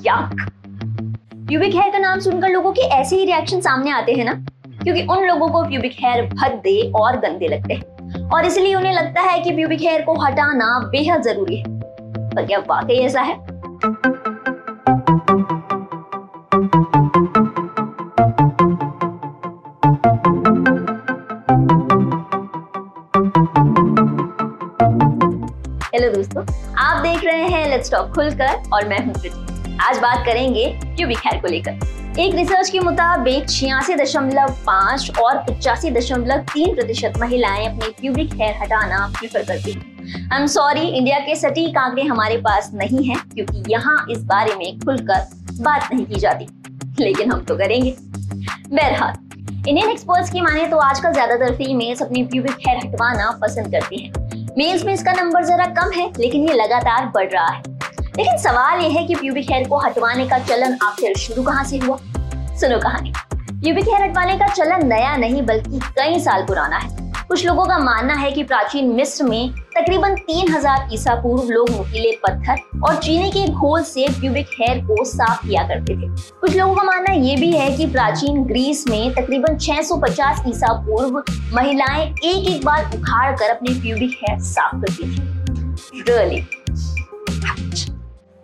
यक pubic hair का नाम सुनकर लोगों के ऐसे ही रिएक्शन सामने आते हैं ना? क्योंकि उन लोगों को प्यूबिक हेयर भद्दे और गंदे लगते हैं। और इसलिए उन्हें लगता है कि प्यूबिक हेयर को हटाना बेहद ज़रूरी है। पर क्या वाकई ऐसा है? लेट्स टॉक खुलकर और मैं हूँ आज बात करेंगे प्यूबिक हेयर को लेकर। एक रिसर्च के मुताबिक छियासी दशमलव पाँच और पचासी दशमलव तीन प्रतिशत महिलाएँ अपने प्यूबिक हेयर हटाना प्रीफर करती हैं। आई एम सॉरी इंडिया के सटीक आंकड़े हमारे पास नहीं है, क्योंकि यहाँ इस बारे में खुलकर बात नहीं की जाती। लेकिन हम तो करेंगे। बहरहाल इंडियन एक्सपर्ट्स की माने तो आजकल ज़्यादातर फीमेल्स अपनी प्यूबिक हेयर हटवाना पसंद करती हैं। मेल्स में इसका नंबर जरा कम है, लेकिन ये लगातार बढ़ रहा है। लेकिन सवाल यह है कि प्यूबिक हेयर को हटवाने का चलन आखिर शुरू कहाँ से हुआ? सुनो कहानी। प्यूबिक हेयर हटवाने का चलन नया नहीं, बल्कि कई साल पुराना है। कुछ लोगों का मानना है कि प्राचीन मिस्र में तकरीबन 3000 ईसा पूर्व लोग नुकीले पत्थर और चीनी के घोल से प्यूबिक हेयर को साफ़ किया करते थे। कुछ लोगों का मानना ये भी है कि प्राचीन ग्रीस में तकरीबन 650 ईसा पूर्व महिलाएँ एक एक बार उखाड़ कर अपने प्यूबिक हेयर साफ़ करती थी। Really?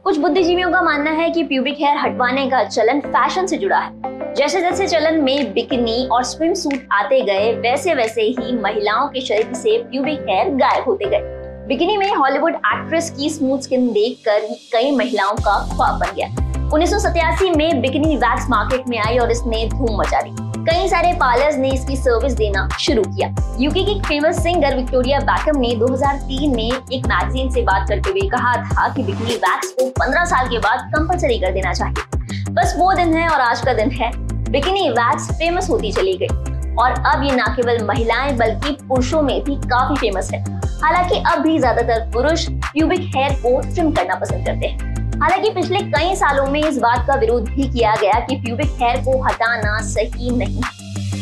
कुछ बुद्धिजीवियों का मानना है कि प्यूबिक हेयर हटवाने का चलन फ़ैशन से जुड़ा है। जैसे जैसे चलन में बिकनी और स्विम सूट आते गए, वैसे वैसे ही महिलाओं के शरीर से प्यूबिक हेयर गायब होते गए। बिकनी में हॉलीवुड एक्ट्रेस की स्मूथ स्किन देखकर कई महिलाओं का ख्वाब बन गया। उन्नीस सौ सतासी में बिकनी वैक्स मार्केट में आई और इसने धूम मचा दी। कई सारे पार्लर्स ने इसकी सर्विस देना शुरू किया। यूके की फ़ेमस सिंगर विक्टोरिया बैकम ने 2003 में एक मैगजीन से बात करते हुए कहा था कि बिकनी वैक्स को 15 साल के बाद कंपलसरी कर देना चाहिए। बस वो दिन है और आज का दिन है। बिकनी वैक्स फ़ेमस होती चली गई। और अब ये ना केवल महिलाएँ, बल्कि पुरुषों में भी काफ़ी फ़ेमस है। हालाँकि अब भी ज़्यादातर पुरुष प्यूबिक हेयर को ट्रिम करना पसंद करते हैं। हालाँकि पिछले कई सालों में इस बात का विरोध भी किया गया कि प्यूबिक हेयर को हटाना सही नहीं।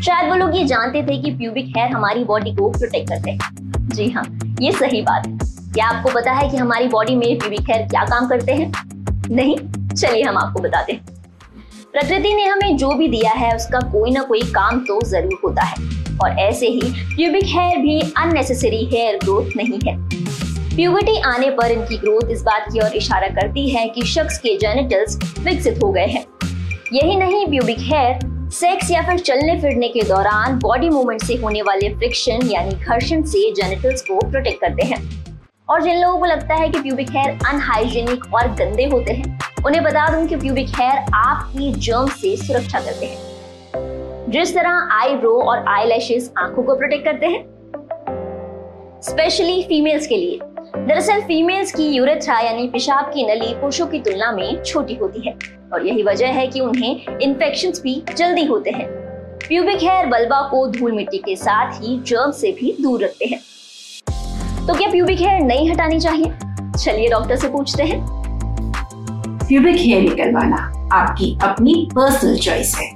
शायद वो लोग ये जानते थे कि प्यूबिक हेयर हमारी बॉडी को प्रोटेक्ट करते हैं। जी हाँ ये सही बात है। क्या आपको पता है कि हमारी बॉडी में प्यूबिक हेयर क्या काम करते हैं? नहीं? चलिए हम आपको बताते हैं। प्रकृति ने हमें जो भी दिया है, उसका कोई ना कोई काम तो ज़रूर होता है। और ऐसे ही प्यूबिक हेयर भी अननेसेसरी हेयर ग्रोथ नहीं है। प्यूबर्टी आने पर इनकी ग्रोथ इस बात की ओर इशारा करती है कि शख्स के जेनिटल्स विकसित हो गए हैं। यही नहीं प्यूबिक हेयर सेक्स या फिर चलने फिरने के दौरान बॉडी मूवमेंट से होने वाले फ्रिक्शन यानी घर्षण से जेनिटल्स को प्रोटेक्ट करते हैं। और जिन लोगों को लगता है कि प्यूबिक हेयर अनहाइजीनिक और गंदे होते हैं, उन्हें बता दूँ कि प्यूबिक हेयर आपकी जर्म से सुरक्षा करते हैं। जिस तरह आईब्रो और आई आँखों को प्रोटेक्ट करते हैं स्पेशली फीमेल्स के लिए। दरअसल फीमेल्स की यूरेथ्रा यानी पेशाब की नली पुरुषों की तुलना में छोटी होती है, और यही वजह है कि उन्हें इन्फेक्शन भी जल्दी होते हैं। प्यूबिक हेयर बल्बा को धूल मिट्टी के साथ ही जर्म से भी दूर रखते हैं। तो क्या प्यूबिक हेयर नहीं हटानी चाहिए? चलिए डॉक्टर से पूछते हैं। प्यूबिक हेयर निकलवाना आपकी अपनी पर्सनल चॉइस है।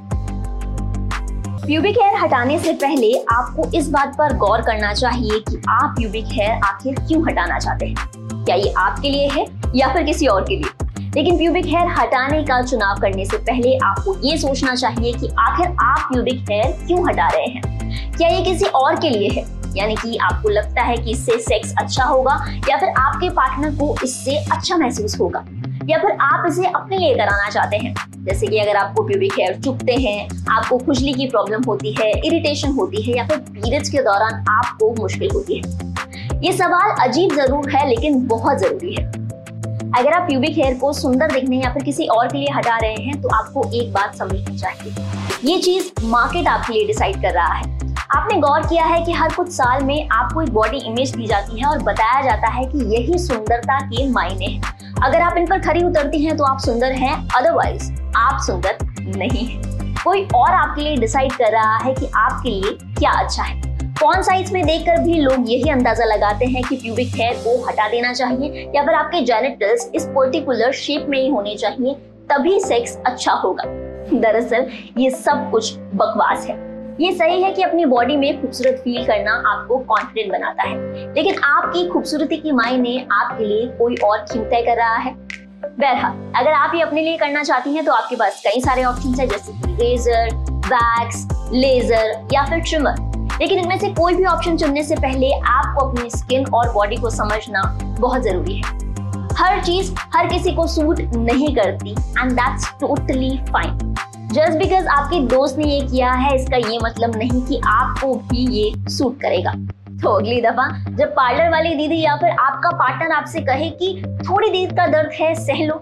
प्यूबिक हेयर हटाने से पहले आपको इस बात पर गौर करना चाहिए कि आप प्यूबिक हेयर आखिर क्यों हटाना चाहते हैं? क्या ये आपके लिए है या फिर किसी और के लिए? लेकिन प्यूबिक हेयर हटाने का चुनाव करने से पहले आपको ये सोचना चाहिए कि आखिर आप प्यूबिक हेयर क्यों हटा रहे हैं? क्या ये किसी और के लिए है? यानी कि आपको लगता है कि इससे सेक्स अच्छा होगा, या फिर आपके पार्टनर को इससे अच्छा महसूस होगा, या फिर आप इसे अपने लिए कराना चाहते हैं। जैसे कि अगर आपको प्यूबिक हेयर चुपते हैं, आपको खुजली की प्रॉब्लम होती है इरिटेशन होती है, या फिर पीरियड्स के दौरान आपको मुश्किल होती है। ये सवाल अजीब ज़रूर है, लेकिन बहुत ज़रूरी है। अगर आप प्यूबिक हेयर को सुंदर दिखने या फिर किसी और के लिए हटा रहे हैं तो आपको एक बात समझनी चाहिए। ये चीज़ मार्केट आपके लिए डिसाइड कर रहा है। आपने गौर किया है कि हर कुछ साल में आपको एक बॉडी इमेज दी जाती है और बताया जाता है कि यही सुंदरता के मायने हैं। अगर आप इन पर खरी उतरती हैं तो आप सुंदर हैं अदरवाइज़ आप सुंदर नहीं हैं। कोई और आपके लिए डिसाइड कर रहा है कि आपके लिए क्या अच्छा है? कौन साइज़ में देखकर भी लोग यही अंदाज़ा लगाते हैं कि प्यूबिक हेयर को हटा देना चाहिए या फिर आपके जेनिटल्स इस पर्टिकुलर शेप में ही होने चाहिए, तभी सेक्स अच्छा होगा। दरअसल ये सब कुछ बकवास है। ये सही है कि अपनी बॉडी में खूबसूरत फील करना आपको कॉन्फिडेंट बनाता है। लेकिन आपकी खूबसूरती की मायने आपके लिए कोई और क्यों तय कर रहा है? बहरहाल, अगर आप ये अपने लिए करना चाहती हैं तो आपके पास कई सारे ऑप्शन है, जैसे कि रेजर वैक्स लेजर या फिर ट्रिमर लेकिन इनमें से कोई भी ऑप्शन चुनने से पहले आपको अपनी स्किन और बॉडी को समझना बहुत ज़रूरी है। हर चीज़ हर किसी को सूट नहीं करती and that's totally fine just because आपके दोस्त ने ये किया है, इसका ये मतलब नहीं कि आपको भी ये सूट करेगा। तो अगली दफ़ा, जब पार्लर वाली दीदी या फिर आपका पार्टनर आपसे कहे कि थोड़ी देर का दर्द है, सह लो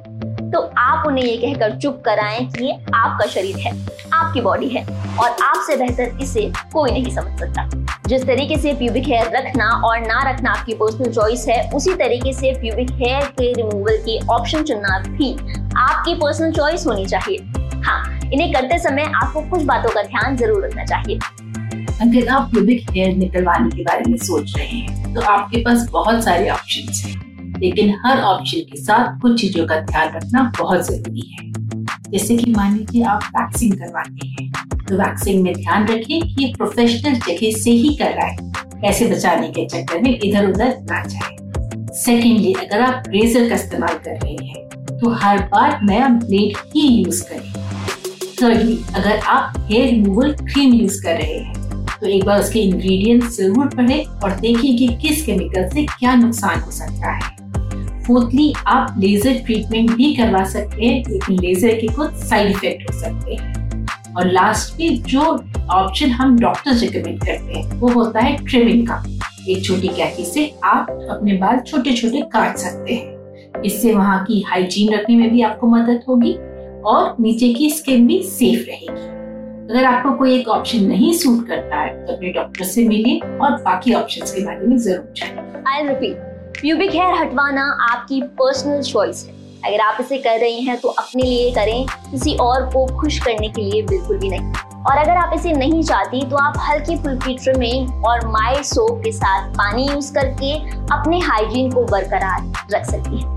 तो आप उन्हें ये कहकर चुप कराएँ कि ये आपका शरीर है, आपकी बॉडी है, और आपसे बेहतर इसे कोई नहीं समझ सकता। जिस तरीके से प्यूबिक हेयर रखना और ना रखना आपकी पर्सनल चॉइस है, उसी तरीके से प्यूबिक हेयर के रिमूवल के ऑप्शन चुनना भी आपकी पर्सनल चॉइस होनी चाहिए। हाँ इन्हें करते समय आपको कुछ बातों का ध्यान ज़रूर रखना चाहिए। अगर आप प्यूबिक हेयर निकलवाने के बारे में सोच रहे हैं तो आपके पास बहुत सारे ऑप्शन हैं। लेकिन हर ऑप्शन के साथ कुछ चीज़ों का ध्यान रखना बहुत ज़रूरी है। जैसे कि मान लीजिए आप वैक्सिंग करवाते हैं तो वैक्सिंग में ध्यान रखें कि ये प्रोफेशनल जगह से ही कर रहा है। पैसे बचाने के चक्कर में इधर उधर ना जाए। सेकेंडली अगर आप रेजर का इस्तेमाल कर रहे हैं तो हर बार नया ब्लेड ही यूज़ करें। थर्डली अगर आप हेयर रिमूवल क्रीम यूज़ कर रहे हैं तो एक बार उसके इंग्रेडिएंट्स ज़रूर पढ़े और देखिए कि किस केमिकल से क्या नुकसान हो सकता है। फोर्थली आप लेजर ट्रीटमेंट भी करवा सकते हैं, लेकिन लेजर के कुछ साइड इफ़ेक्ट हो सकते हैं। और लास्ट में जो ऑप्शन हम डॉक्टर्स रिकमेंड करते हैं, वो होता है ट्रिमिंग का। एक छोटी कैंची से आप अपने बाल छोटे छोटे काट सकते हैं। इससे वहाँ की हाइजीन रखने में भी आपको मदद होगी। और नीचे की स्किन भी सेफ़ रहेगी। अगर आपको कोई एक ऑप्शन नहीं सूट करता है तो अपने डॉक्टर से मिलिए और बाकी ऑप्शंस के बारे में ज़रूर जानिए। आई रिपीट प्यूबिक हेयर हटवाना आपकी पर्सनल चॉइस है। अगर आप इसे कर रही हैं तो अपने लिए करें। किसी और को खुश करने के लिए बिल्कुल भी नहीं। और अगर आप इसे नहीं चाहती तो आप हल्की फुल्की ट्रिमिंग और माइल्ड सोप के साथ पानी यूज़ करके अपने हाइजीन को बरकरार रख सकती हैं।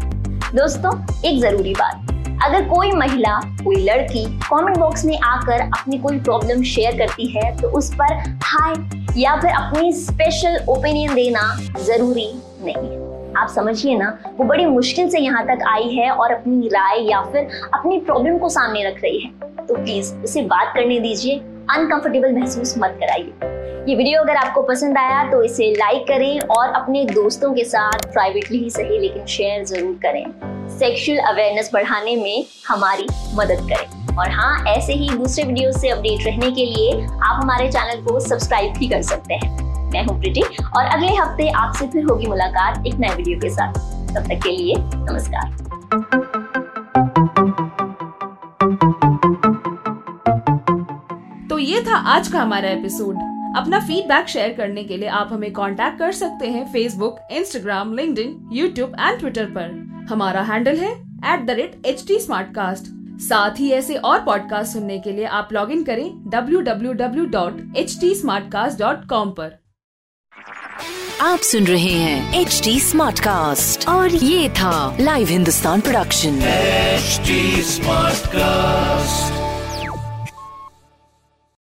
दोस्तों, एक ज़रूरी बात। अगर कोई महिला, कोई लड़की कमेंट बॉक्स में आकर अपनी कोई प्रॉब्लम शेयर करती है तो उस पर हाय या फिर अपनी स्पेशल ओपिनियन देना ज़रूरी नहीं है। आप समझिए ना, वो बड़ी मुश्किल से यहाँ तक आई है और अपनी राय या फिर अपनी प्रॉब्लम को सामने रख रही है। तो प्लीज़ उसे बात करने दीजिए अनकंफर्टेबल महसूस मत कराइए। ये वीडियो अगर आपको पसंद आया तो इसे लाइक करें और अपने दोस्तों के साथ प्राइवेटली ही सही लेकिन शेयर ज़रूर करें। सेक्सुअल अवेयरनेस बढ़ाने में हमारी मदद करें। और हाँ ऐसे ही दूसरे वीडियो से अपडेट रहने के लिए आप हमारे चैनल को सब्सक्राइब भी कर सकते हैं। मैं हूँ प्रीति और अगले हफ़्ते आपसे फिर होगी मुलाकात एक नए वीडियो के साथ। तब तक के लिए नमस्कार। तो ये था आज का हमारा एपिसोड अपना फीडबैक शेयर करने के लिए आप हमें कांटेक्ट कर सकते हैं Facebook Instagram linked YouTube and Twitter पर। हमारा हैंडल है at the rate H T साथ ही ऐसे और पॉडकास्ट सुनने के लिए आप लॉग इन करें W W W dot www.htsmartcast.com पर। आप सुन रहे हैं एच टी और ये था live Hindustan production smart cast